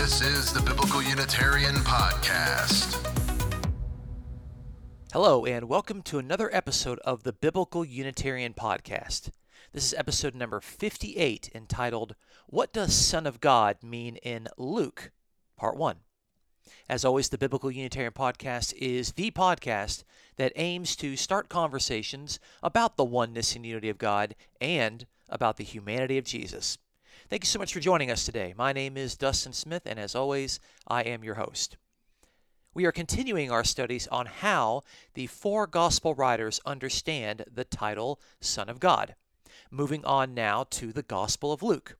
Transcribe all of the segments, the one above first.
This is the Biblical Unitarian Podcast. Hello, and welcome to another episode of the Biblical Unitarian Podcast. This is episode number 58 entitled, What Does Son of God Mean in Luke? Part 1. As always, the Biblical Unitarian Podcast is the podcast that aims to start conversations about the oneness and unity of God and about the humanity of Jesus. Thank you so much for joining us today. My name is Dustin Smith, and as always, I am your host. We are continuing our studies on how the four gospel writers understand the title Son of God. Moving on now to the Gospel of Luke.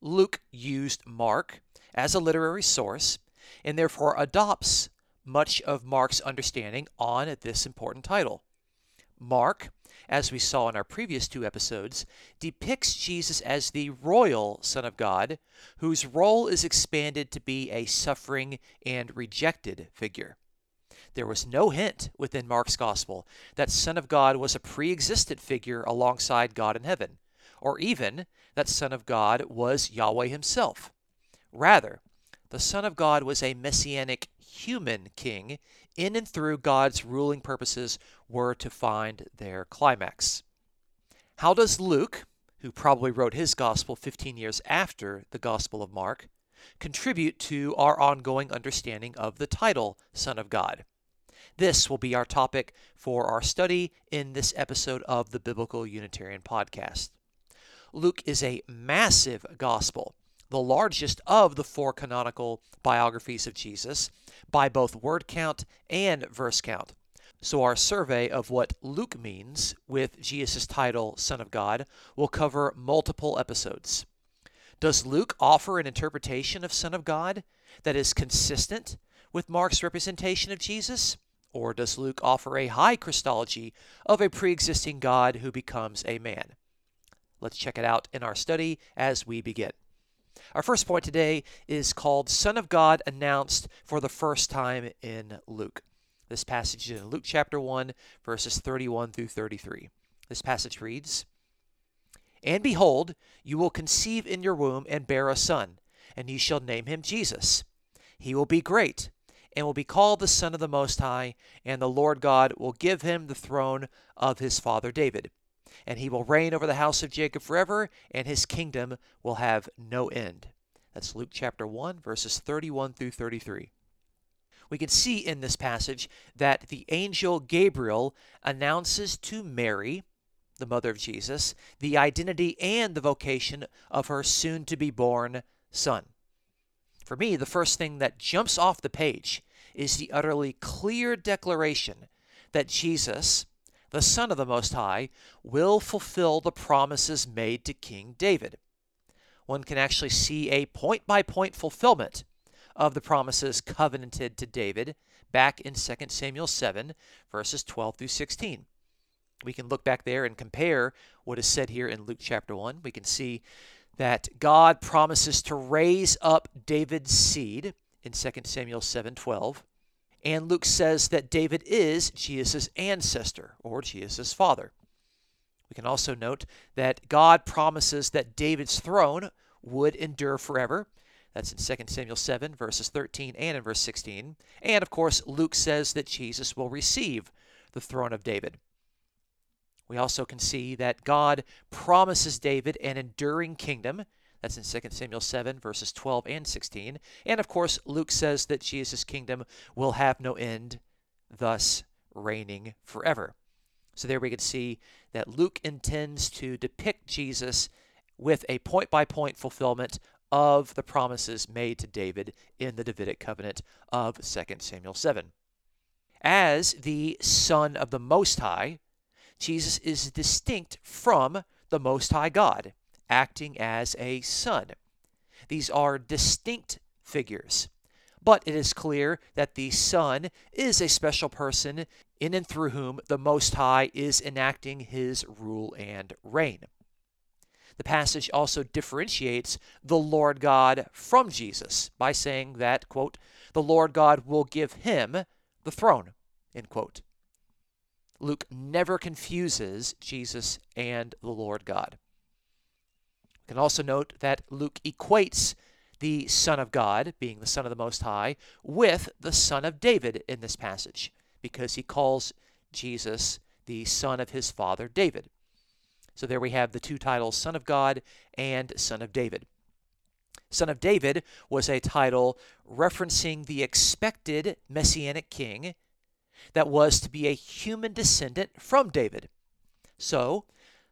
Luke used Mark as a literary source and therefore adopts much of Mark's understanding on this important title. Mark as we saw in our previous two episodes, depicts Jesus as the royal Son of God, whose role is expanded to be a suffering and rejected figure. There was no hint within Mark's Gospel that Son of God was a pre existent figure alongside God in heaven, or even that Son of God was Yahweh himself. Rather, the Son of God was a messianic human king in and through God's ruling purposes were to find their climax. How does Luke, who probably wrote his gospel 15 years after the Gospel of Mark, contribute to our ongoing understanding of the title Son of God? This will be our topic for our study in this episode of the Biblical Unitarian Podcast. Luke is a massive gospel the largest of the four canonical biographies of Jesus by both word count and verse count. So, our survey of what Luke means with Jesus' title, Son of God, will cover multiple episodes. Does Luke offer an interpretation of Son of God that is consistent with Mark's representation of Jesus? Or does Luke offer a high Christology of a pre existing God who becomes a man? Let's check it out in our study as we begin. Our first point today is called Son of God announced for the first time in Luke. This passage is in Luke chapter 1, verses 31 through 33. This passage reads And behold, you will conceive in your womb and bear a son, and ye shall name him Jesus. He will be great, and will be called the Son of the Most High, and the Lord God will give him the throne of his father David and he will reign over the house of Jacob forever, and his kingdom will have no end. That's Luke chapter 1, verses 31 through 33. We can see in this passage that the angel Gabriel announces to Mary, the mother of Jesus, the identity and the vocation of her soon to be born son. For me, the first thing that jumps off the page is the utterly clear declaration that Jesus, the Son of the Most High, will fulfill the promises made to King David. One can actually see a point by point fulfillment of the promises covenanted to David back in 2 Samuel 7, verses 12 through 16. We can look back there and compare what is said here in Luke chapter 1. We can see that God promises to raise up David's seed in 2 Samuel 7:12 and Luke says that David is Jesus' ancestor or Jesus' father. We can also note that God promises that David's throne would endure forever. That's in 2 Samuel 7, verses 13 and in verse 16. And of course, Luke says that Jesus will receive the throne of David. We also can see that God promises David an enduring kingdom that's in 2 Samuel 7, verses 12 and 16. And of course, Luke says that Jesus' kingdom will have no end, thus reigning forever. So there we can see that Luke intends to depict Jesus with a point by point fulfillment of the promises made to David in the Davidic covenant of 2 Samuel 7. As the Son of the Most High, Jesus is distinct from the Most High God acting as a son. These are distinct figures, but it is clear that the Son is a special person in and through whom the Most High is enacting his rule and reign. The passage also differentiates the Lord God from Jesus by saying that, quote, the Lord God will give him the throne, end quote. Luke never confuses Jesus and the Lord God can also note that Luke equates the Son of God, being the Son of the Most High, with the Son of David in this passage, because he calls Jesus the son of his father David. So there we have the two titles, Son of God and Son of David. Son of David was a title referencing the expected messianic king that was to be a human descendant from David. So,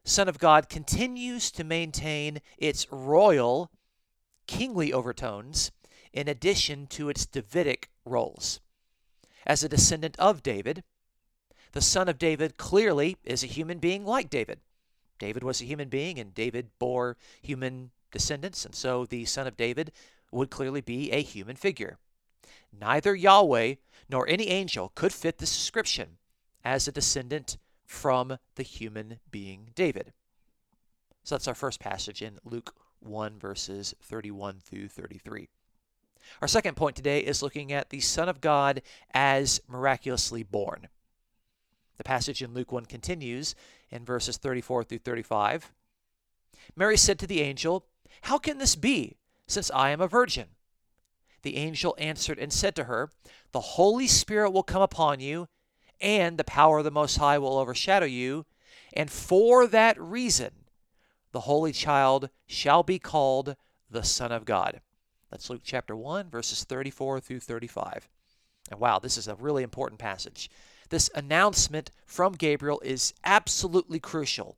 Son of God continues to maintain its royal, kingly overtones in addition to its Davidic roles. As a descendant of David, the son of David clearly is a human being like David. David was a human being, and David bore human descendants, and so the son of David would clearly be a human figure. Neither Yahweh nor any angel could fit this description as a descendant from the human being David. So that's our first passage in Luke 1, verses 31 through 33. Our second point today is looking at the Son of God as miraculously born. The passage in Luke 1 continues in verses 34 through 35. Mary said to the angel, How can this be, since I am a virgin? The angel answered and said to her, The Holy Spirit will come upon you, and the power of the Most High will overshadow you, and for that reason the Holy Child shall be called the Son of God. That's Luke chapter 1, verses 34 through 35. And wow, this is a really important passage. This announcement from Gabriel is absolutely crucial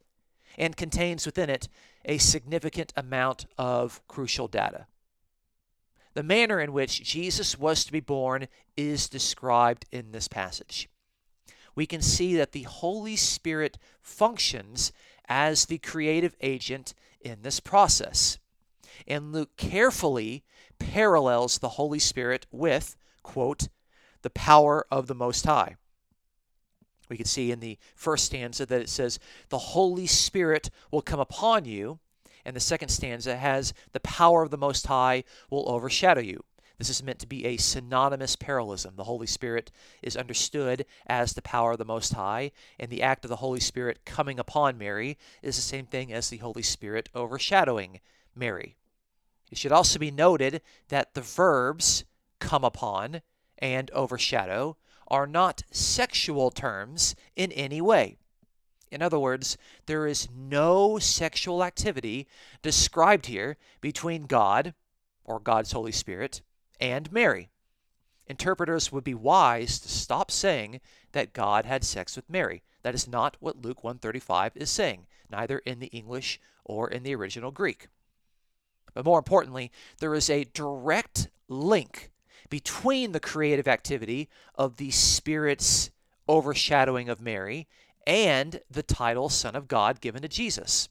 and contains within it a significant amount of crucial data. The manner in which Jesus was to be born is described in this passage. We can see that the Holy Spirit functions as the creative agent in this process. And Luke carefully parallels the Holy Spirit with, quote, the power of the Most High. We can see in the first stanza that it says, The Holy Spirit will come upon you. And the second stanza has, The power of the Most High will overshadow you. This is meant to be a synonymous parallelism. The Holy Spirit is understood as the power of the Most High, and the act of the Holy Spirit coming upon Mary is the same thing as the Holy Spirit overshadowing Mary. It should also be noted that the verbs come upon and overshadow are not sexual terms in any way. In other words, there is no sexual activity described here between God, or God's Holy Spirit, and Mary. Interpreters would be wise to stop saying that God had sex with Mary. That is not what Luke 135 is saying, neither in the English or in the original Greek. But more importantly, there is a direct link between the creative activity of the Spirit's overshadowing of Mary and the title Son of God given to Jesus.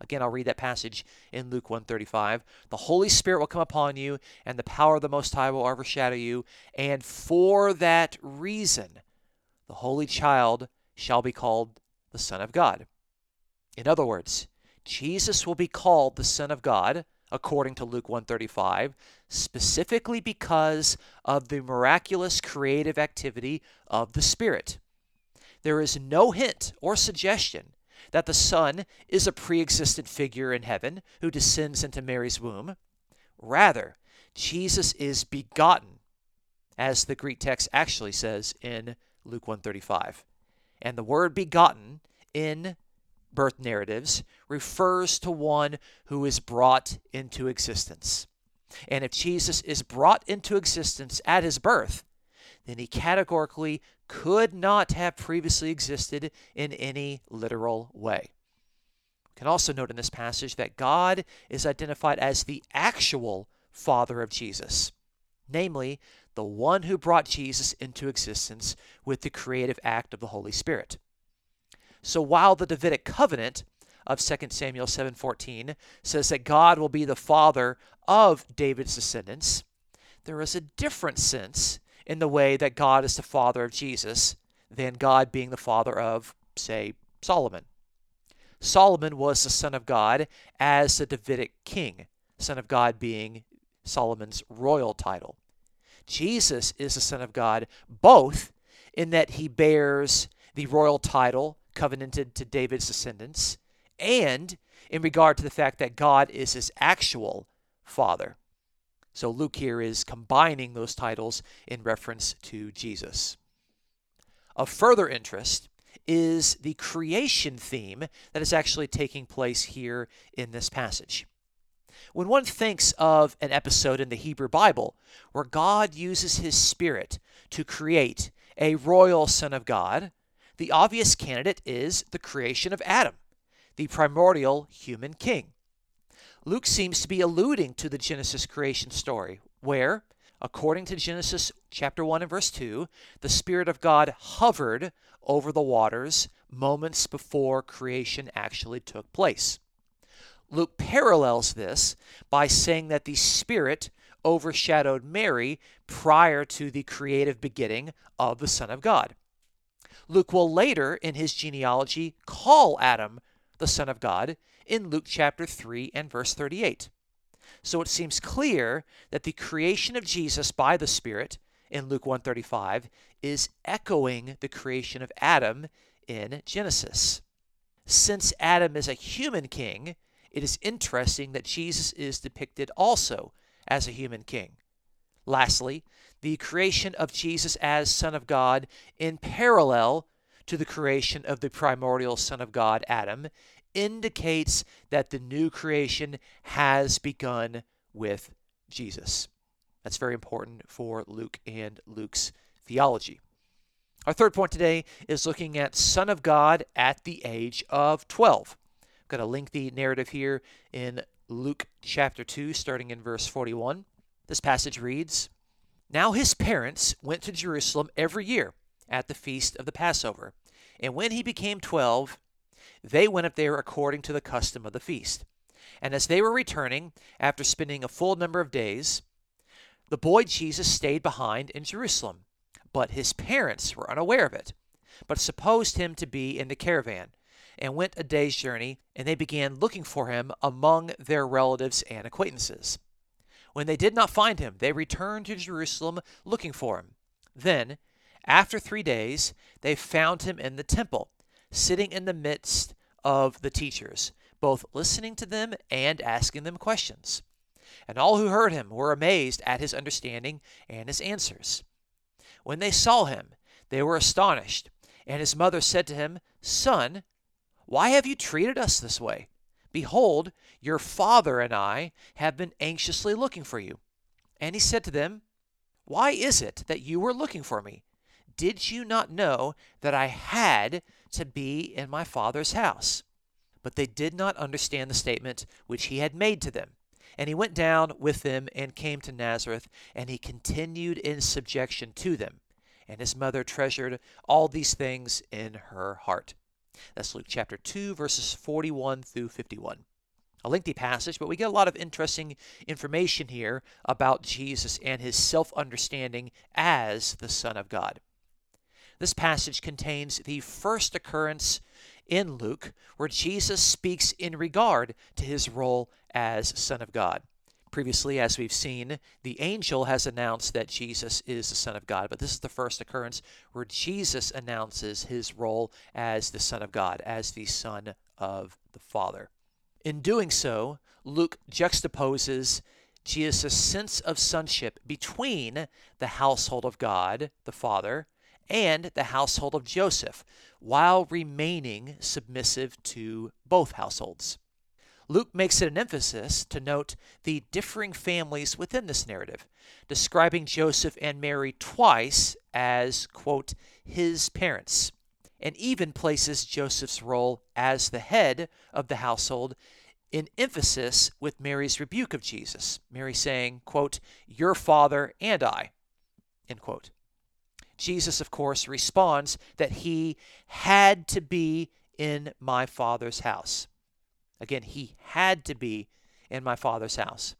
Again, I'll read that passage in Luke 135. The Holy Spirit will come upon you, and the power of the Most High will overshadow you, and for that reason the Holy Child shall be called the Son of God. In other words, Jesus will be called the Son of God according to Luke 135, specifically because of the miraculous creative activity of the Spirit. There is no hint or suggestion that the Son is a pre existent figure in heaven who descends into Mary's womb. Rather, Jesus is begotten, as the Greek text actually says in Luke 135. And the word begotten in birth narratives refers to one who is brought into existence. And if Jesus is brought into existence at his birth, then he categorically could not have previously existed in any literal way. We can also note in this passage that God is identified as the actual Father of Jesus, namely, the one who brought Jesus into existence with the creative act of the Holy Spirit. So while the Davidic covenant of 2 Samuel 7:14 says that God will be the father of David's descendants, there is a different sense in the way that God is the father of Jesus than God being the father of, say, Solomon. Solomon was the son of God as the Davidic king, son of God being Solomon's royal title. Jesus is the son of God both in that he bears the royal title covenanted to David's descendants, and in regard to the fact that God is his actual father. So Luke here is combining those titles in reference to Jesus. Of further interest is the creation theme that is actually taking place here in this passage. When one thinks of an episode in the Hebrew Bible where God uses his Spirit to create a royal Son of God, the obvious candidate is the creation of Adam, the primordial human king. Luke seems to be alluding to the Genesis creation story, where, according to Genesis chapter 1 and verse 2, the Spirit of God hovered over the waters moments before creation actually took place. Luke parallels this by saying that the Spirit overshadowed Mary prior to the creative beginning of the Son of God. Luke will later in his genealogy call Adam the Son of God in Luke chapter 3 and verse 38. So it seems clear that the creation of Jesus by the Spirit in Luke 135 is echoing the creation of Adam in Genesis. Since Adam is a human king, it is interesting that Jesus is depicted also as a human king. Lastly, the creation of Jesus as Son of God in parallel to the creation of the primordial Son of God, Adam, indicates that the new creation has begun with Jesus. That's very important for Luke and Luke's theology. Our third point today is looking at Son of God at the age of 12. I've got a lengthy narrative here in Luke chapter 2, starting in verse 41. This passage reads Now his parents went to Jerusalem every year at the feast of the Passover. And when he became 12, they went up there according to the custom of the feast. And as they were returning, after spending a full number of days, the boy Jesus stayed behind in Jerusalem. But his parents were unaware of it, but supposed him to be in the caravan, and went a day's journey, and they began looking for him among their relatives and acquaintances. When they did not find him, they returned to Jerusalem looking for him. Then, after three days, they found him in the temple, sitting in the midst of the teachers, both listening to them and asking them questions. And all who heard him were amazed at his understanding and his answers. When they saw him, they were astonished. And his mother said to him, Son, why have you treated us this way? Behold, your father and I have been anxiously looking for you. And he said to them, Why is it that you were looking for me? Did you not know that I had to be in my father's house? But they did not understand the statement which he had made to them. And he went down with them and came to Nazareth, and he continued in subjection to them. And his mother treasured all these things in her heart. That's Luke chapter 2, verses 41 through 51. A lengthy passage, but we get a lot of interesting information here about Jesus and his self understanding as the Son of God. This passage contains the first occurrence in Luke where Jesus speaks in regard to his role as Son of God. Previously, as we've seen, the angel has announced that Jesus is the Son of God, but this is the first occurrence where Jesus announces his role as the Son of God, as the Son of the Father. In doing so, Luke juxtaposes Jesus' sense of sonship between the household of God, the Father, and the household of Joseph, while remaining submissive to both households. Luke makes it an emphasis to note the differing families within this narrative, describing Joseph and Mary twice as, quote, his parents, and even places Joseph's role as the head of the household in emphasis with Mary's rebuke of Jesus, Mary saying, quote, your father and I, end quote. Jesus, of course, responds that he had to be in my Father's house. Again, he had to be in my Father's house.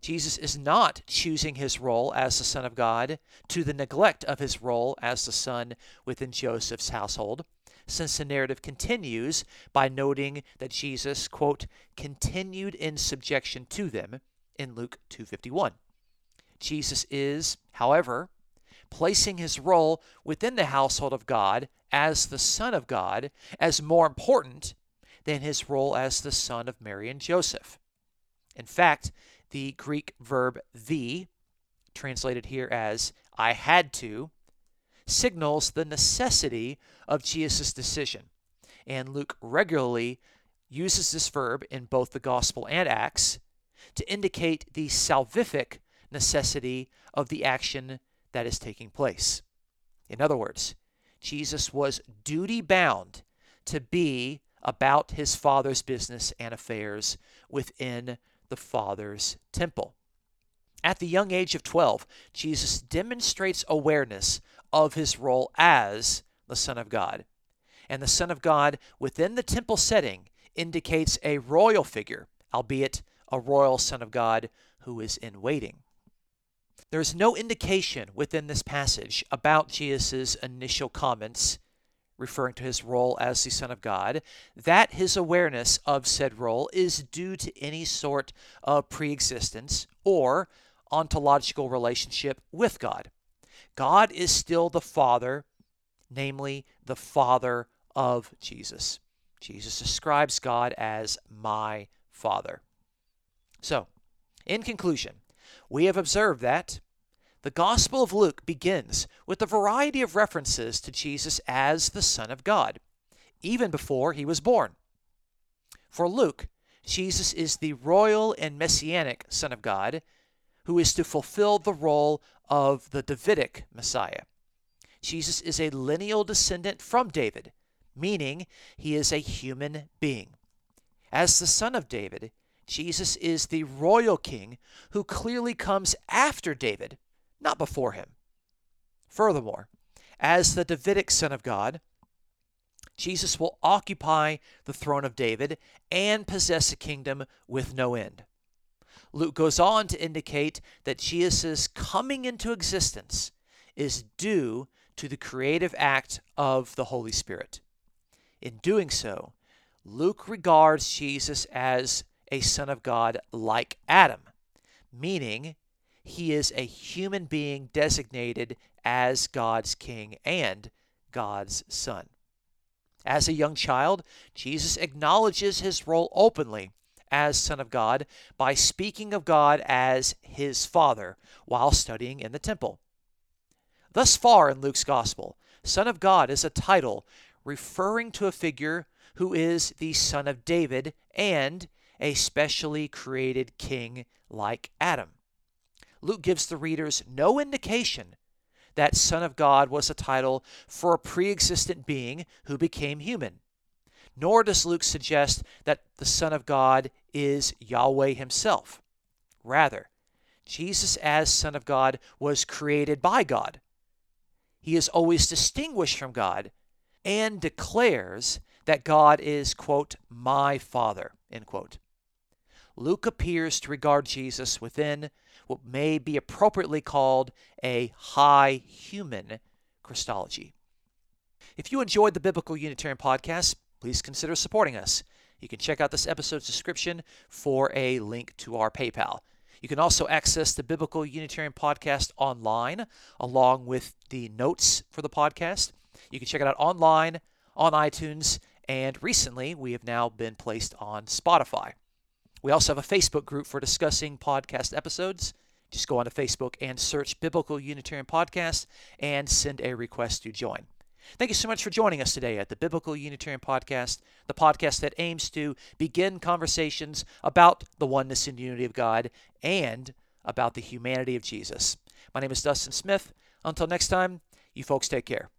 Jesus is not choosing his role as the Son of God to the neglect of his role as the Son within Joseph's household, since the narrative continues by noting that Jesus, quote, continued in subjection to them in Luke 2.51. Jesus is, however, placing his role within the household of God as the Son of God as more important than his role as the son of Mary and Joseph. In fact, the Greek verb the, translated here as I had to, signals the necessity of Jesus' decision. And Luke regularly uses this verb in both the Gospel and Acts to indicate the salvific necessity of the action that is taking place. In other words, Jesus was duty bound to be about his Father's business and affairs within the Father's temple. At the young age of 12, Jesus demonstrates awareness of his role as the Son of God. And the Son of God within the temple setting indicates a royal figure, albeit a royal Son of God who is in waiting. There is no indication within this passage about Jesus' initial comments referring to his role as the Son of God, that his awareness of said role is due to any sort of preexistence or ontological relationship with God. God is still the Father, namely the Father of Jesus. Jesus describes God as my Father. So, in conclusion, we have observed that the Gospel of Luke begins with a variety of references to Jesus as the Son of God, even before he was born. For Luke, Jesus is the royal and messianic Son of God who is to fulfill the role of the Davidic Messiah. Jesus is a lineal descendant from David, meaning he is a human being. As the son of David, Jesus is the royal king who clearly comes after David, not before him. Furthermore, as the Davidic Son of God, Jesus will occupy the throne of David and possess a kingdom with no end. Luke goes on to indicate that Jesus' coming into existence is due to the creative act of the Holy Spirit. In doing so, Luke regards Jesus as a Son of God like Adam, meaning he is a human being designated as God's king and God's son. As a young child, Jesus acknowledges his role openly as Son of God by speaking of God as his Father while studying in the temple. Thus far in Luke's Gospel, Son of God is a title referring to a figure who is the son of David and a specially created king like Adam. Luke gives the readers no indication that Son of God was a title for a pre existent being who became human. Nor does Luke suggest that the Son of God is Yahweh himself. Rather, Jesus, as Son of God, was created by God. He is always distinguished from God and declares that God is, quote, my Father, end quote. Luke appears to regard Jesus within what may be appropriately called a high human Christology. If you enjoyed the Biblical Unitarian podcast, please consider supporting us. You can check out this episode's description for a link to our PayPal. You can also access the Biblical Unitarian podcast online, along with the notes for the podcast. You can check it out online, on iTunes, and recently we have now been placed on Spotify. We also have a Facebook group for discussing podcast episodes. Just go onto Facebook and search Biblical Unitarian Podcast and send a request to join. Thank you so much for joining us today at the Biblical Unitarian Podcast, the podcast that aims to begin conversations about the oneness and unity of God and about the humanity of Jesus. My name is Dustin Smith. Until next time, you folks take care.